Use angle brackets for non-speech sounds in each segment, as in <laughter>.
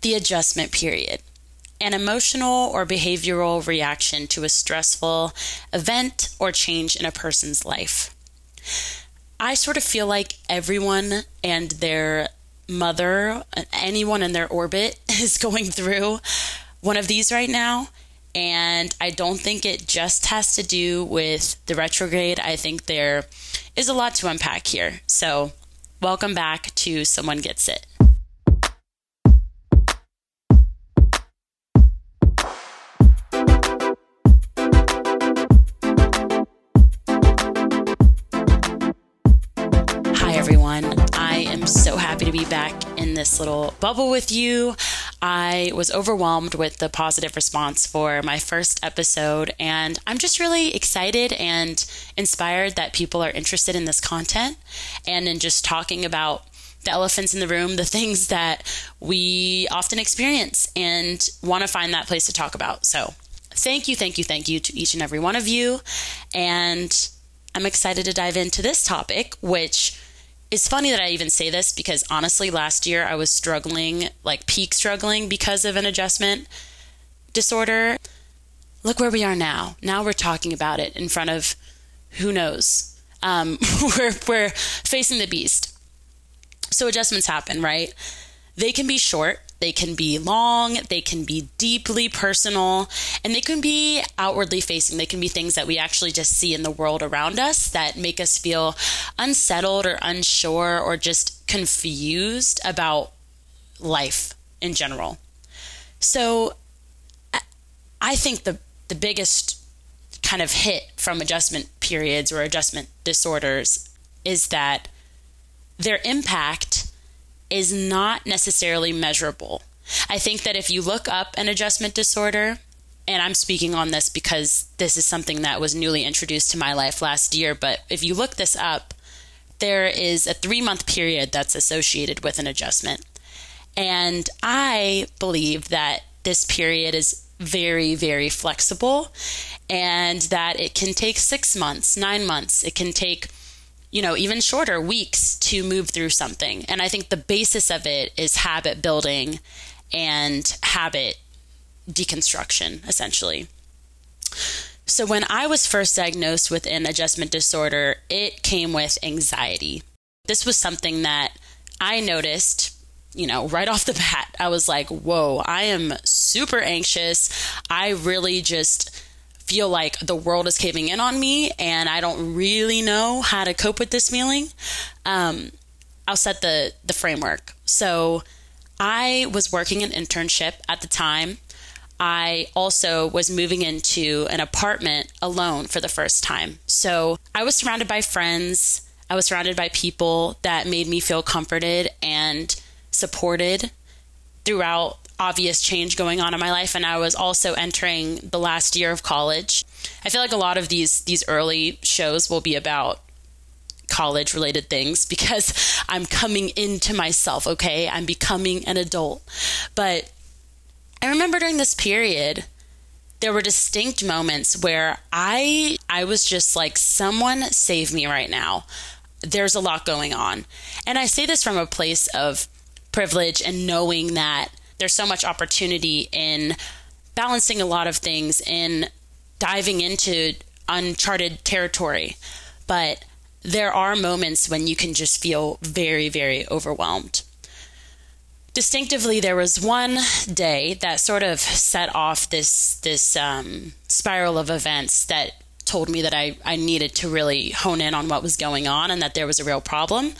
the adjustment period, an emotional or behavioral reaction to a stressful event or change in a person's life. I sort of feel like everyone and their mother, anyone in their orbit, <laughs> is going through one of these right now. And I don't think it just has to do with the retrograde. I think there is a lot to unpack here. So, welcome back to Someone Gets It. Be back in this little bubble with you. I was overwhelmed with the positive response for my first episode, and I'm just really excited and inspired that people are interested in this content and in just talking about the elephants in the room, the things that we often experience and want to find that place to talk about. So, thank you, thank you, thank you to each and every one of you. And I'm excited to dive into this topic, which it's funny that I even say this because honestly, last year I was struggling, like peak struggling because of an adjustment disorder. Look where we are now. Now we're talking about it in front of who knows. Um, <laughs> we're, we're facing the beast. So adjustments happen, right? They can be short, they can be long, they can be deeply personal, and they can be outwardly facing. They can be things that we actually just see in the world around us that make us feel unsettled or unsure or just confused about life in general. So I think the the biggest kind of hit from adjustment periods or adjustment disorders is that their impact is not necessarily measurable. I think that if you look up an adjustment disorder, and I'm speaking on this because this is something that was newly introduced to my life last year, but if you look this up, there is a three month period that's associated with an adjustment. And I believe that this period is very, very flexible and that it can take six months, nine months, it can take you know, even shorter weeks to move through something. And I think the basis of it is habit building and habit deconstruction, essentially. So, when I was first diagnosed with an adjustment disorder, it came with anxiety. This was something that I noticed, you know, right <laughs> off the bat. I was like, whoa, I am super anxious. I really just feel like the world is caving in on me and I don't really know how to cope with this feeling, um, I'll set the the framework. So I was working an internship at the time. I also was moving into an apartment alone for the first time. So I was surrounded by friends. I was surrounded by people that made me feel comforted and supported throughout obvious change going on in my life and I was also entering the last year of college. I feel like a lot of these these early shows will be about college related things <laughs> because I'm coming into myself, okay? I'm becoming an adult. But I remember during this period there were distinct moments where I I was just like someone save me right now. There's a lot going on. And I say this from a place of privilege and knowing that there's so much opportunity in balancing a lot of things in diving into uncharted territory but there are moments when you can just feel very very overwhelmed distinctively there was one day that sort of set off this this um, spiral of events that told me that I, I needed to really hone in on what was going on and that there was a real problem.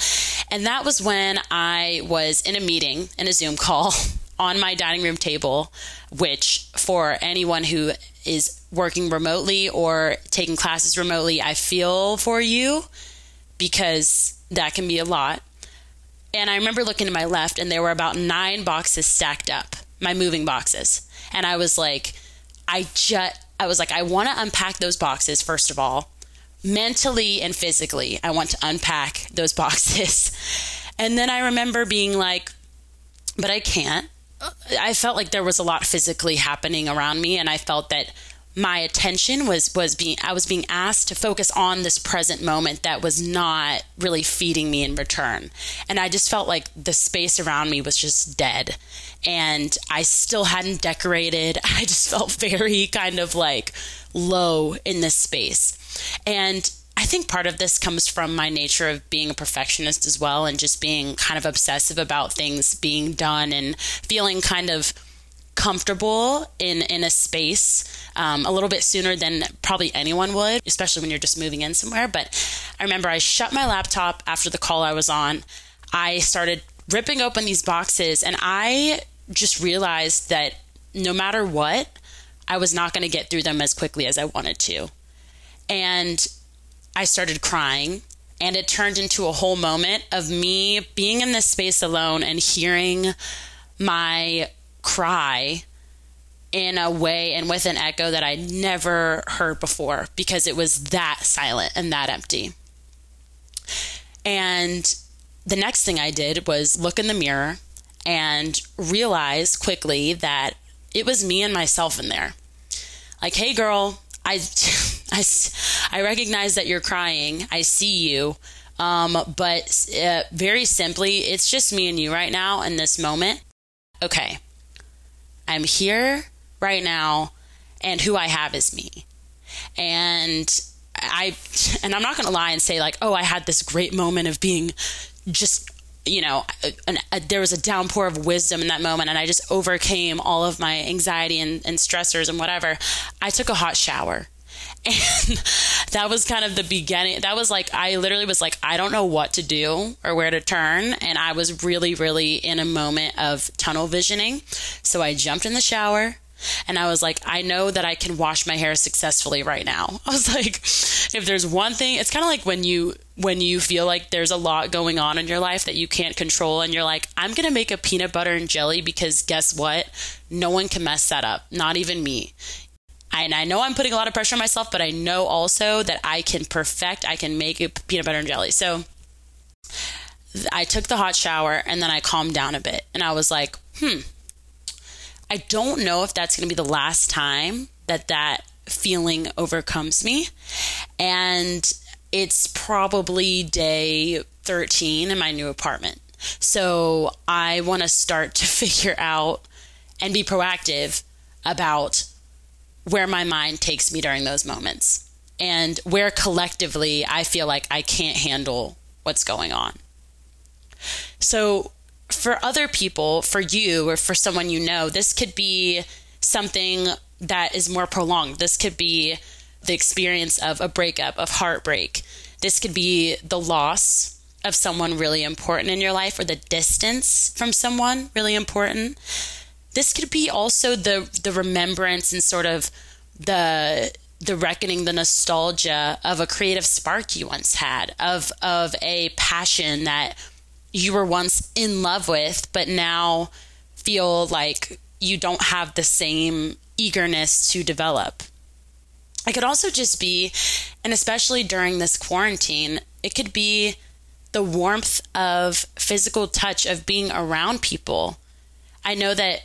And that was when I was in a meeting, in a Zoom call <laughs> on my dining room table, which for anyone who is working remotely or taking classes remotely, I feel for you because that can be a lot. And I remember looking to my left, and there were about nine boxes stacked up, my moving boxes. And I was like, I just, I was like, I want to unpack those boxes, first of all, mentally and physically. I want to unpack those <laughs> boxes. And then I remember being like, but I can't I felt like there was a lot physically happening around me, and I felt that my attention was was being I was being asked to focus on this present moment that was not really feeding me in return. And I just felt like the space around me was just dead. And I still hadn't decorated. <laughs> I just felt very kind of like low in this space. And I think part of this comes from my nature of being a perfectionist as well and just being kind of obsessive about things being done and feeling kind of comfortable in in a space um, a little bit sooner than probably anyone would, especially when you're just moving in somewhere. But I remember I shut my laptop after the call I was on. I started ripping open these boxes, and I just realized that no matter what, I was not going to get through them as quickly as I wanted to. And I started crying and it turned into a whole moment of me being in this space alone and hearing my cry in a way and with an echo that I'd never heard before because it was that silent and that empty. And the next thing I did was look in the mirror and realize quickly that it was me and myself in there. Like, hey, girl, I, <laughs> I, I recognize that you're crying. I see you. Um, but uh, very simply, it's just me and you right now in this moment. Okay, I'm here right now, and who I have is me. And I, and I'm not going to lie and say, like, oh, I had this great moment of being just you know, an, a, there was a downpour of wisdom in that moment, and I just overcame all of my anxiety and, and stressors and whatever. I took a hot shower. <laughs> And that was kind of the beginning. That was like, I literally was like, I don't know what to do or where to turn. And I was really, really in a moment of tunnel visioning. So I jumped in the shower and I was like, I know that I can wash my hair successfully right now. <laughs> I was like, if there's one thing, it's kind of like when you when you feel like there's a lot going on in your life that you can't control and you're like, I'm going to make a peanut butter and jelly because guess what? No one can mess that up, not even me. And I know I'm putting a lot of pressure on myself, but I know also that I can perfect, I can make peanut butter and jelly. So I took the hot shower and then I calmed down a bit and I was like, hmm, I don't know if that's going to be the last time that that feeling overcomes me. And it's probably day 13 in my new apartment. So I want to start to <laughs> figure out and be proactive about where my mind takes me during those moments and where collectively I feel like I can't handle what's going on. So, for other people, for you or for someone you know, this could be something that is more prolonged. This could be the experience of a breakup, of heartbreak. This could be the loss of someone really important in your life or the distance from someone really important. This could be also the the remembrance and sort of the the reckoning, the nostalgia of a creative spark you once had, of of a passion that you were once in love with, but now feel like you don't have the same eagerness to develop. It could also just be, and especially during this quarantine, it could be the warmth of physical touch of being around people. I know that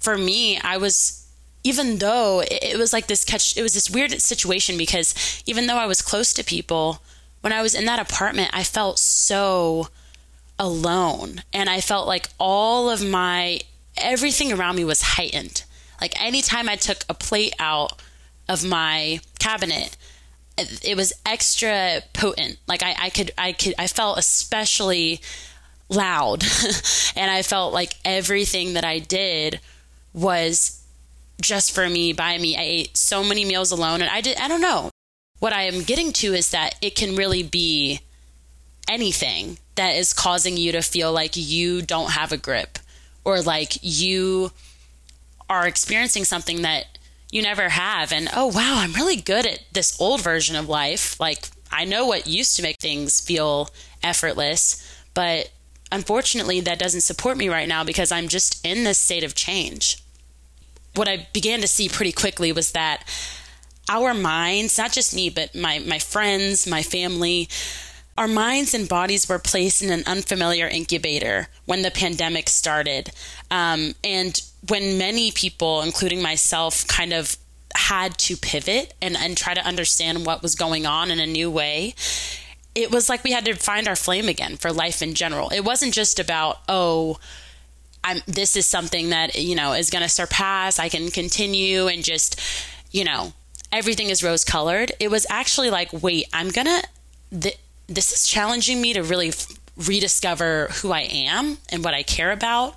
for me, I was, even though it was like this catch, it was this weird situation because even though I was close to people, when I was in that apartment, I felt so alone. And I felt like all of my, everything around me was heightened. Like anytime I took a plate out of my cabinet, it was extra potent. Like I, I could, I could, I felt especially loud, <laughs> and I felt like everything that I did was just for me, by me. I ate so many meals alone, and I did. I don't know. What I am getting to is that it can really be anything that is causing you to feel like you don't have a grip or like you are experiencing something that you never have and oh wow i'm really good at this old version of life like i know what used to make things feel effortless but unfortunately that doesn't support me right now because i'm just in this state of change. What i began to see pretty quickly was that our minds not just me but my my friends my family our minds and bodies were placed in an unfamiliar incubator when the pandemic started. Um, and when many people, including myself, kind of had to pivot and, and try to understand what was going on in a new way, it was like we had to find our flame again for life in general. It wasn't just about, oh, I'm this is something that, you know, is going to surpass, I can continue and just, you know, everything is rose colored. It was actually like, wait, I'm going to th- this is challenging me to really f- rediscover who I am and what I care about.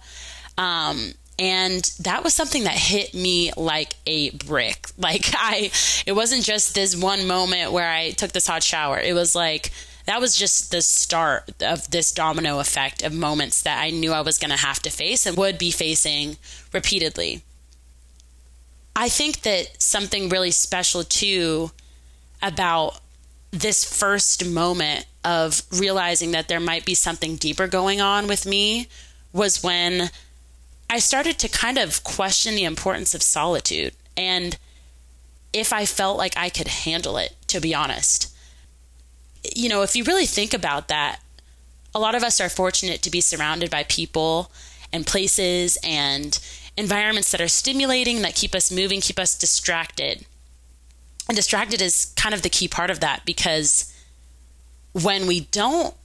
Um, and that was something that hit me like a brick. <laughs> Like i it wasn't just this one moment where i took this hot shower. It was like that was just the start of this domino effect of moments that i knew i was going to have to face and would be facing repeatedly. I think that something really special too about this first moment of realizing that there might be something deeper going on with me was when I started to kind of question the importance of solitude and if I felt like I could handle it, to be honest. You know, if you really think about that, a lot of us are fortunate to be surrounded by people and places and environments that are stimulating, that keep us moving, keep us distracted. And distracted is kind of the key part of that because when we don't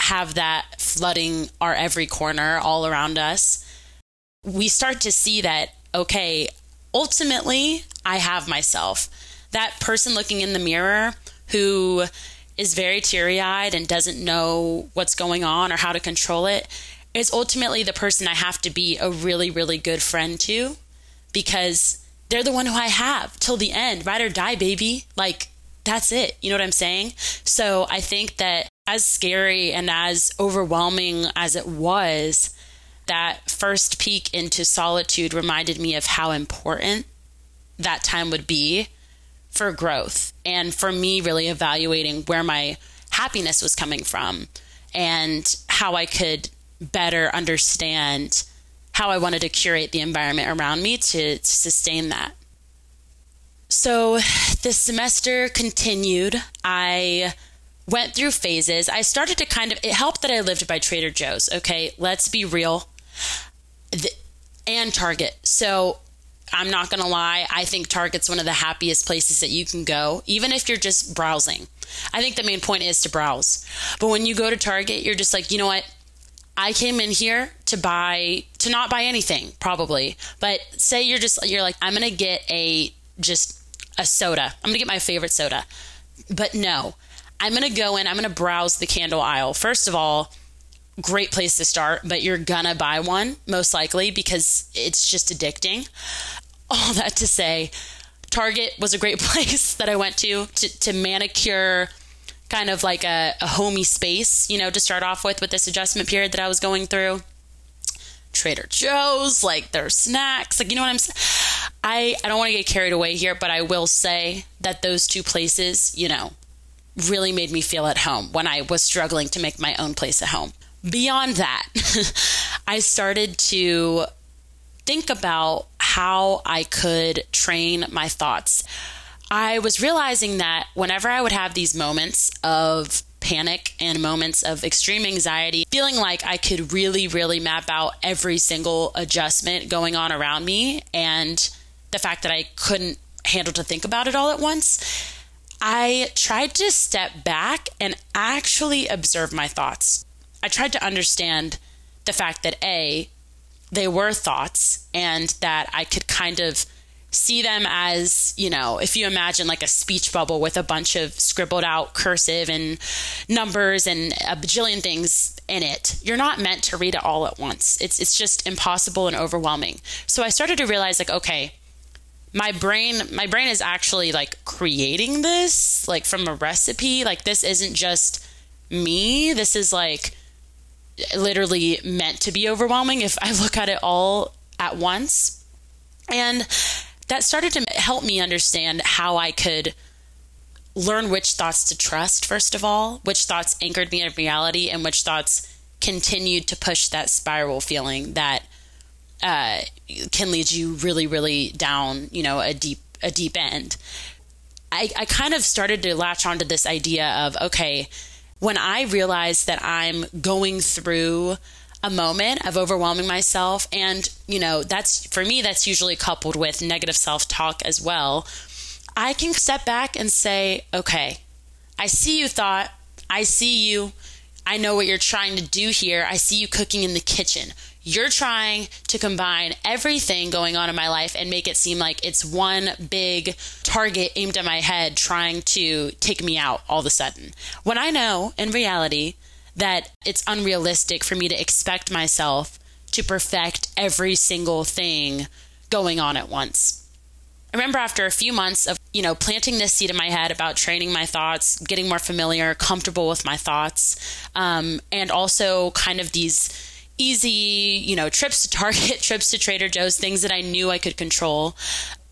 have that flooding our every corner all around us, we start to see that, okay, ultimately, I have myself. That person looking in the mirror who is very teary eyed and doesn't know what's going on or how to control it is ultimately the person I have to be a really, really good friend to because they're the one who I have till the end, ride or die, baby. Like, that's it. You know what I'm saying? So I think that as scary and as overwhelming as it was, that first peek into solitude reminded me of how important that time would be for growth and for me really evaluating where my happiness was coming from and how I could better understand how I wanted to curate the environment around me to, to sustain that. So this semester continued. I went through phases. I started to kind of, it helped that I lived by Trader Joe's. Okay, let's be real the, and Target. So I'm not going to lie. I think Target's one of the happiest places that you can go, even if you're just browsing. I think the main point is to browse. But when you go to Target, you're just like, you know what? I came in here to buy, to not buy anything, probably. But say you're just, you're like, I'm going to get a, just a soda. I'm going to get my favorite soda. But no, I'm going to go in, I'm going to browse the candle aisle. First of all, great place to start, but you're gonna buy one most likely because it's just addicting. All that to say, Target was a great <laughs> place that I went to to, to manicure kind of like a, a homey space, you know, to start off with with this adjustment period that I was going through. Trader Joe's, like their snacks, like you know what I'm saying. I I don't want to get carried away here, but I will say that those two places, you know, really made me feel at home when I was struggling to make my own place at home beyond that, <laughs> I started to think about how I could train my thoughts. I was realizing that whenever I would have these moments of panic and moments of extreme anxiety, feeling like I could really, really map out every single adjustment going on around me, and the fact that I couldn't handle to think about it all at once, I tried to step back and actually observe my thoughts. I tried to understand the fact that A, they were thoughts and that I could kind of see them as, you know, if you imagine like a speech bubble with a bunch of scribbled out cursive and numbers and a bajillion things in it. You're not meant to read it all at once. It's it's just impossible and overwhelming. So I started to realize like okay, my brain my brain is actually like creating this like from a recipe. Like this isn't just me. This is like literally meant to be overwhelming if I <laughs> look at it all at once. And that started to help me understand how I could learn which thoughts to trust, first of all, which thoughts anchored me in reality, and which thoughts continued to push that spiral feeling that uh, can lead you really, really down, you know, a deep, a deep end. I, I kind of started to latch onto this idea of okay, when I realize that I'm going through a moment of overwhelming myself and you know that's for me that's usually coupled with negative self-talk as well i can step back and say okay i see you thought i see you i know what you're trying to do here i see you cooking in the kitchen you're trying to combine everything going on in my life and make it seem like it's one big target aimed at my head trying to take me out all of a sudden. When I know in reality that it's unrealistic for me to expect myself to perfect every single thing going on at once. I remember after a few months of, you know, planting this seed in my head about training my thoughts, getting more familiar, comfortable with my thoughts, um, and also kind of these easy, you know, trips to Target, <laughs> trips to Trader Joe's, things that I knew I could control.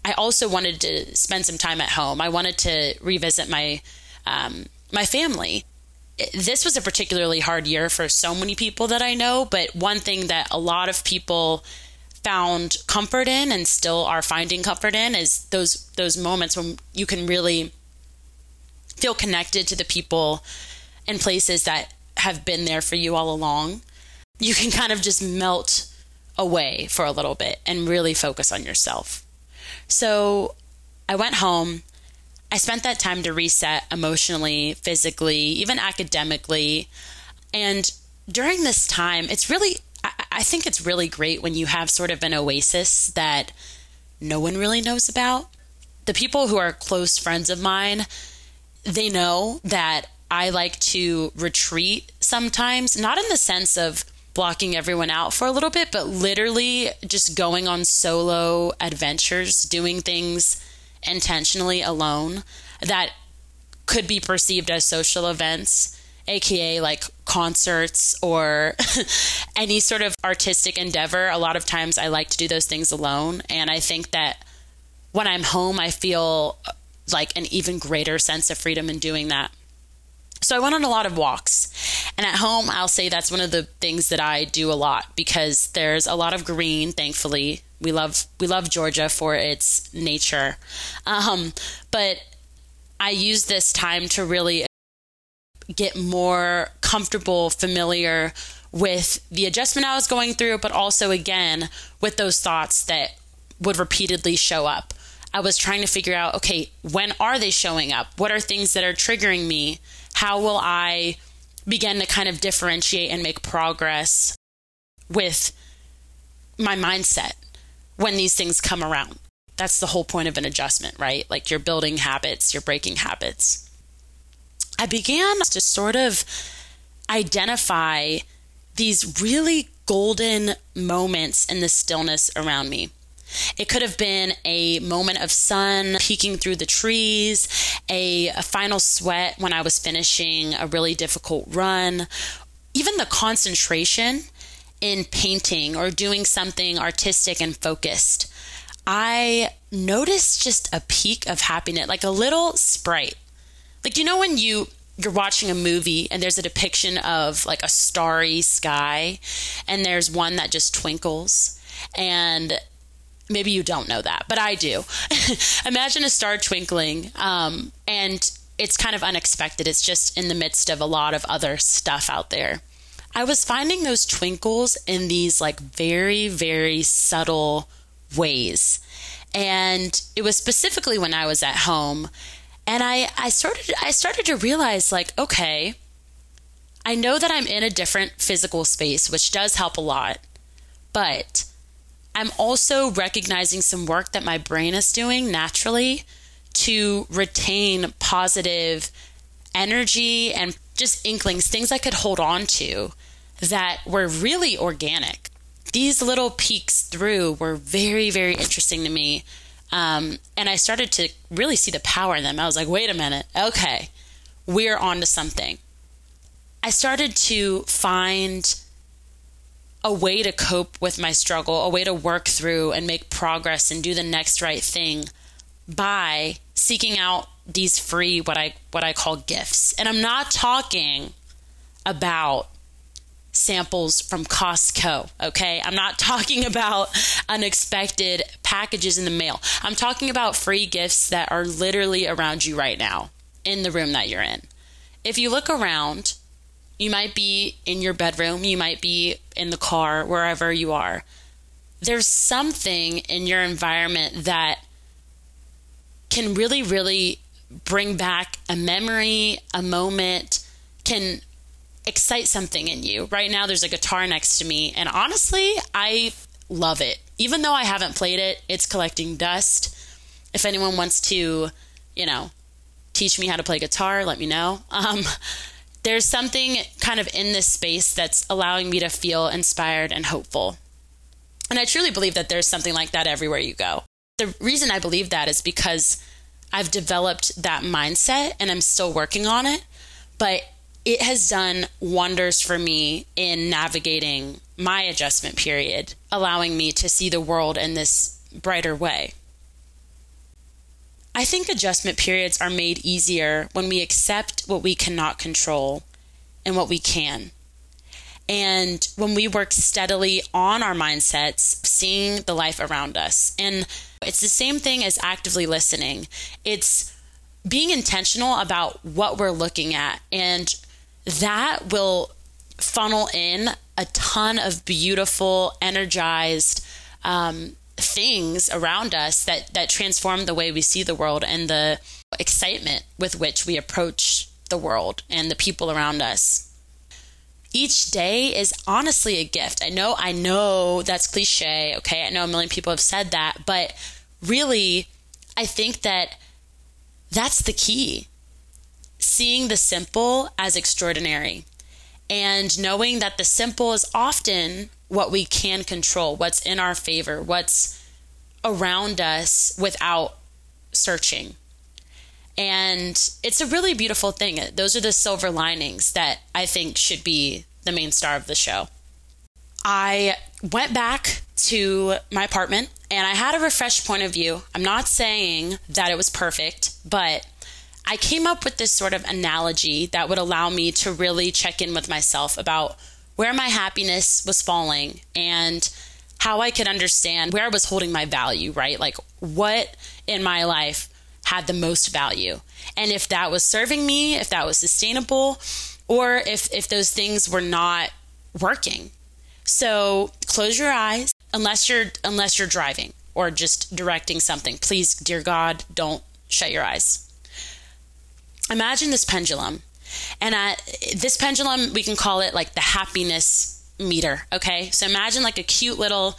I also wanted to spend some time at home. I wanted to revisit my um, my family. This was a particularly hard year for so many people that I know, but one thing that a lot of people found comfort in and still are finding comfort in is those those moments when you can really feel connected to the people and places that have been there for you all along you can kind of just melt away for a little bit and really focus on yourself. So I went home. I spent that time to reset emotionally, physically, even academically. And during this time, it's really, I, think it's really great when you have sort of an oasis that no one really knows about. The people who are close friends of mine, they know that I like to retreat sometimes, not in the sense of blocking everyone out for a little bit, but literally just going on solo adventures, doing things intentionally alone that could be perceived as social events, aka like concerts or <laughs> any sort of artistic endeavor. A lot of times I like to do those things alone. And I think that when I'm home, I feel like an even greater sense of freedom in doing that. So I went on a lot of walks. And at home, I'll say that's one of the things that I do a lot because there's a lot of green, thankfully. We love we love Georgia for its nature. Um, but I use this time to really get more comfortable, familiar with the adjustment I was going through, but also again with those thoughts that would repeatedly show up. I was trying to figure out okay, when are they showing up? What are things that are triggering me? How will I begin to kind of differentiate and make progress with my mindset when these things come around? That's the whole point of an adjustment, right? Like you're building habits, you're breaking habits. I began to sort of identify these really golden moments in the stillness around me. It could have been a moment of sun peeking through the trees, a, a, final sweat when I was finishing a really difficult run, even the concentration in painting or doing something artistic and focused. I noticed just a peak of happiness, like a little sprite. Like, you know, when you you're watching a movie and there's a depiction of like a starry sky and there's one that just twinkles and maybe you don't know that, but I do. <laughs> Imagine a star twinkling, um, and it's kind of unexpected. It's just in the midst of a lot of other stuff out there. I was finding those twinkles in these like very, very subtle ways. And it was specifically when I was at home. And I, I started I started to realize like, okay, I know that I'm in a different physical space, which does help a lot. But I'm also recognizing some work that my brain is doing naturally to retain positive energy and just inklings, things I could hold on to that were really organic. These little peeks through were very, very interesting to me. Um, and I started to really see the power in them. I was like, wait a minute, okay, we're on to something. I started to find a way to cope with my struggle, a way to work through and make progress and do the next right thing by seeking out these free what I what I call gifts. And I'm not talking about samples from Costco, okay? I'm not talking <laughs> about unexpected packages in the mail. I'm talking about free gifts that are literally around you right now in the room that you're in. If you look around, You might be in your bedroom, you might be in the car, wherever you are. There's something in your environment that can really, really bring back a memory, a moment, can excite something in you. Right now, there's a guitar next to me, and honestly, I love it. Even though I haven't played it, it's collecting dust. If anyone wants to, you know, teach me how to play guitar, let me know. Um, there's something kind of in this space that's allowing me to feel inspired and hopeful. And I truly believe that there's something like that everywhere you go. The reason I believe that is because I've developed that mindset and I'm still working on it, but it has done wonders for me in navigating my adjustment period, allowing me to see the world in this brighter way. I think adjustment periods are made easier when we accept what we cannot control and what we can. And when we work steadily on our mindsets, seeing the life around us. And it's the same thing as actively listening. It's being intentional about what we're looking at. And that will funnel in a ton of beautiful, energized, um, things around us that that transform the way we see the world and the excitement with which we approach the world and the people around us. Each day is honestly a gift. I know I know that's cliche, okay? I know a million people have said that, but really I think that that's the key. Seeing the simple as extraordinary and knowing that the simple is often what we can control, what's in our favor, what's around us without searching. And it's a really beautiful thing. Those are the silver linings that I think should be the main star of the show. I went back to my apartment and I had a refreshed point of view. I'm not saying that it was perfect, but I came up with this sort of analogy that would allow me to really check in with myself about where my happiness was falling and how I could understand where I was holding my value, right? Like what in my life had the most value. And if that was serving me, if that was sustainable, or if if those things were not working. So, close your eyes unless you're unless you're driving or just directing something. Please, dear God, don't shut your eyes. Imagine this pendulum and at this pendulum, we can call it like the happiness meter. Okay. So imagine like a cute little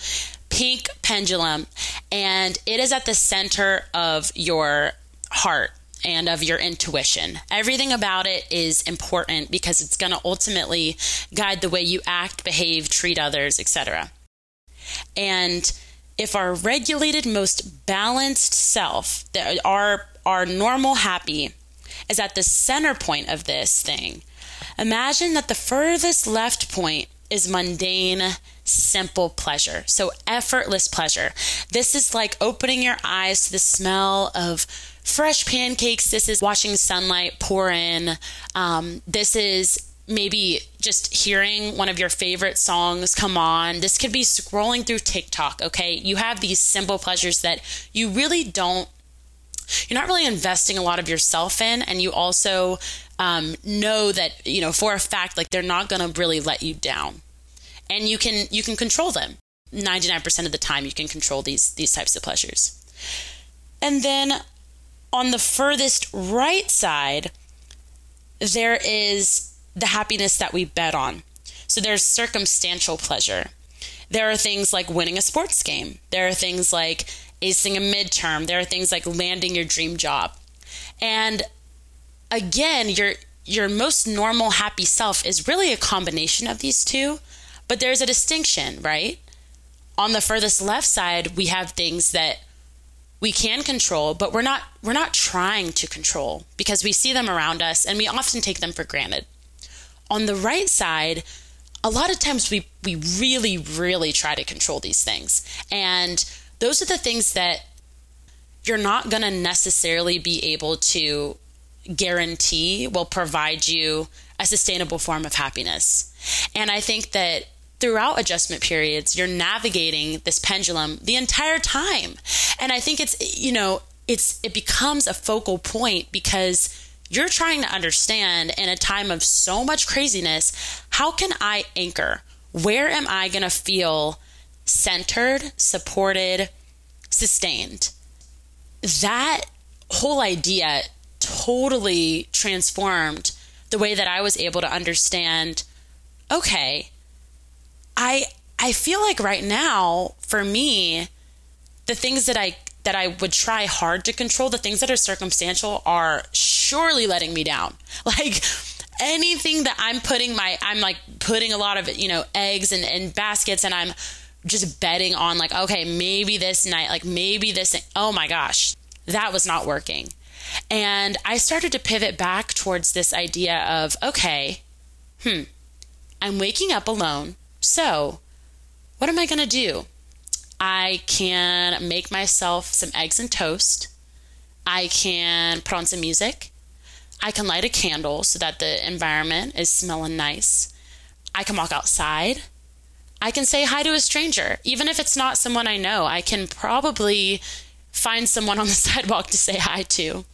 pink pendulum, and it is at the center of your heart and of your intuition. Everything about it is important because it's going to ultimately guide the way you act, behave, treat others, etc. And if our regulated, most balanced self, our our normal happy is at the center point of this thing. Imagine that the furthest left point is mundane, simple pleasure. So, effortless pleasure. This is like opening your eyes to the smell of fresh pancakes. This is watching sunlight pour in. Um, this is maybe just hearing one of your favorite songs come on. This could be scrolling through TikTok, okay? You have these simple pleasures that you really don't you're not really investing a lot of yourself in and you also um, know that you know for a fact like they're not going to really let you down. And you can you can control them. 99% of the time you can control these these types of pleasures. And then on the furthest right side there is the happiness that we bet on. So there's circumstantial pleasure. There are things like winning a sports game. There are things like acing a midterm. There are things like landing your dream job. And again, your your most normal happy self is really a combination of these two, but there's a distinction, right? On the furthest left side, we have things that we can control, but we're not we're not trying to control because we see them around us and we often take them for granted. On the right side, a lot of times we we really really try to control these things. And those are the things that you're not going to necessarily be able to guarantee will provide you a sustainable form of happiness. And I think that throughout adjustment periods, you're navigating this pendulum the entire time. And I think it's, you know, it's, it becomes a focal point because you're trying to understand in a time of so much craziness how can I anchor? Where am I going to feel centered, supported, sustained? That whole idea totally transformed the way that I was able to understand okay, I I feel like right now for me the things that I that I would try hard to control, the things that are circumstantial are surely letting me down. <laughs> Like anything that I'm putting my I'm like putting a lot of you know eggs and, and baskets and I'm just betting on like okay maybe this night like maybe this oh my gosh that was not working and I started to pivot back towards this idea of okay hmm I'm waking up alone so what am I going to do I can make myself some eggs and toast I can put on some music I can light a candle so that the environment is smelling nice. I can walk outside. I can say hi to a stranger. Even if it's not someone I know, I can probably find someone on the <laughs> sidewalk to say hi to.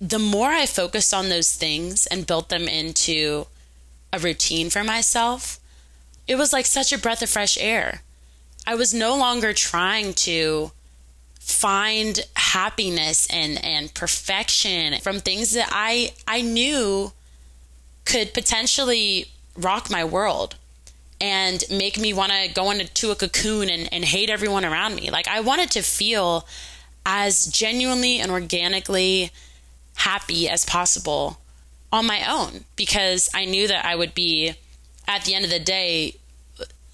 The more I focused on those things and built them into a routine for myself, it was like such a breath of fresh air. I was no longer trying to find happiness and and perfection from things that I I knew could potentially rock my world and make me want to go into a cocoon and, and hate everyone around me. Like I wanted to feel as genuinely and organically happy as possible on my own because I knew that I would be at the end of the day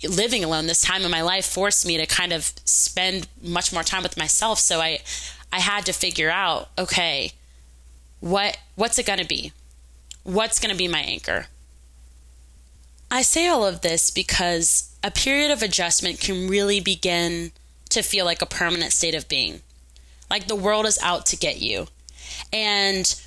living alone. This time in my life forced me to kind of spend much more time with myself. So i i had to figure out okay what what's it going to be? What's going to be my anchor i say all of this because a period of adjustment can really begin to feel like a permanent state of being like the world is out to get you and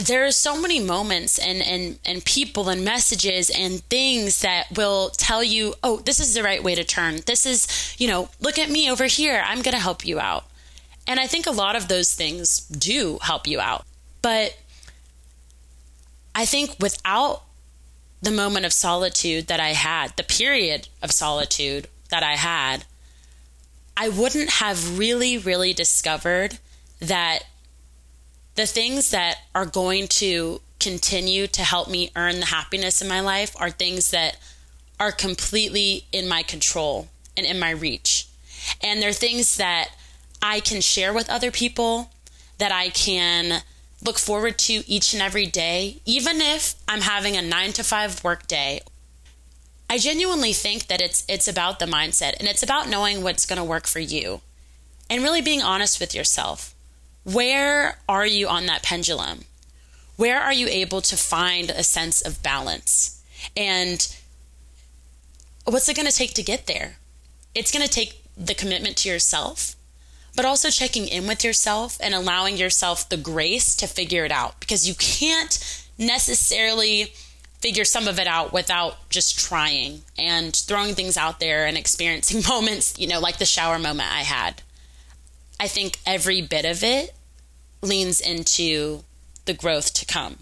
there are so many moments and, and, and people and messages and things that will tell you, oh, this is the right way to turn. This is, you know, look at me over here. I'm going to help you out. And I think a lot of those things do help you out. But I think without the moment of solitude that I had, the period of solitude that I had, I wouldn't have really, really discovered that the things that are going to continue to help me earn the happiness in my life are things that are completely in my control and in my reach. And they're things that I can share with other people, that I can look forward to each and every day, even if I'm having a nine to five work day. I genuinely think that it's it's about the mindset and it's about knowing what's going to work for you and really being honest with yourself. Where are you on that pendulum? Where are you able to find a sense of balance? And what's it going to take to get there? It's going to take the commitment to yourself, but also checking in with yourself and allowing yourself the grace to figure it out because you can't necessarily figure some of it out without just trying and throwing things out there and experiencing <laughs> moments, you know, like the shower moment I had. I think every bit of it leans into the growth to come.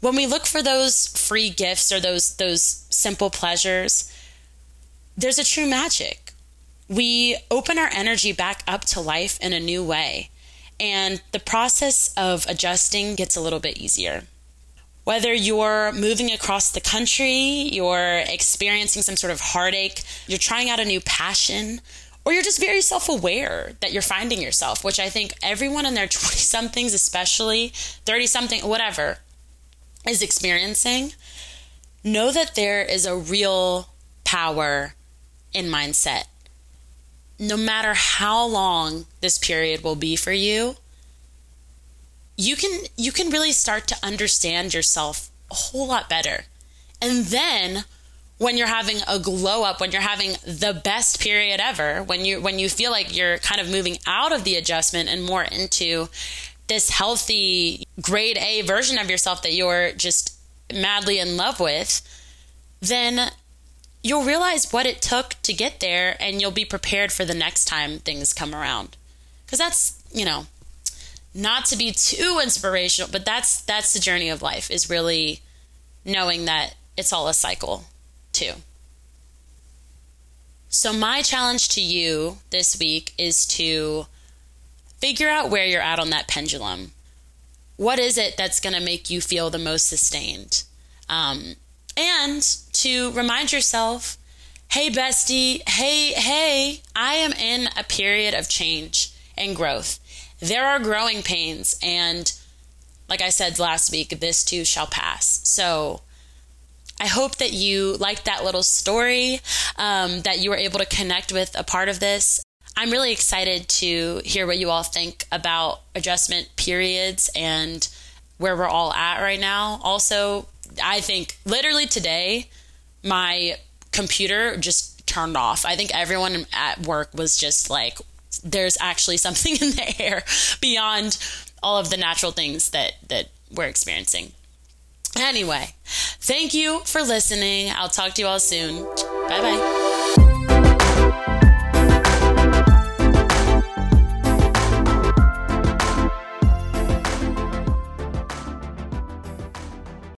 When we look for those free gifts or those those simple pleasures, there's a true magic. We open our energy back up to life in a new way, and the process of adjusting gets a little bit easier. Whether you're moving across the country, you're experiencing some sort of heartache, you're trying out a new passion, or you're just very self aware that you're finding yourself, which I think everyone in their <laughs> 20 somethings, especially 30 something, whatever, is experiencing. Know that there is a real power in mindset. No matter how long this period will be for you, you can you can really start to understand yourself a whole lot better. And then when you're having a glow up when you're having the best period ever when you when you feel like you're kind of moving out of the adjustment and more into this healthy grade A version of yourself that you're just madly in love with then you'll realize what it took to get there and you'll be prepared for the next time things come around because that's you know not to be too inspirational, but that's that's the journey of life is really knowing that it's all a cycle too. So my challenge to you this week is to figure out where you're at on that pendulum. What is it that's going to make you feel the most sustained? Um, and to remind yourself, hey, bestie, hey, hey, I am in a period of change and growth. There are growing pains, and like I said last week, this too shall pass. So I hope that you liked that little story, um, that you were able to connect with a part of this. I'm really excited to hear what you all think about adjustment periods and where we're all at right now. Also, I think literally today, my computer just turned off. I think everyone at work was just like, there's actually <laughs> something in the air beyond all of the natural things that, that we're experiencing. Anyway, thank you for listening. I'll talk to you all soon. Bye bye.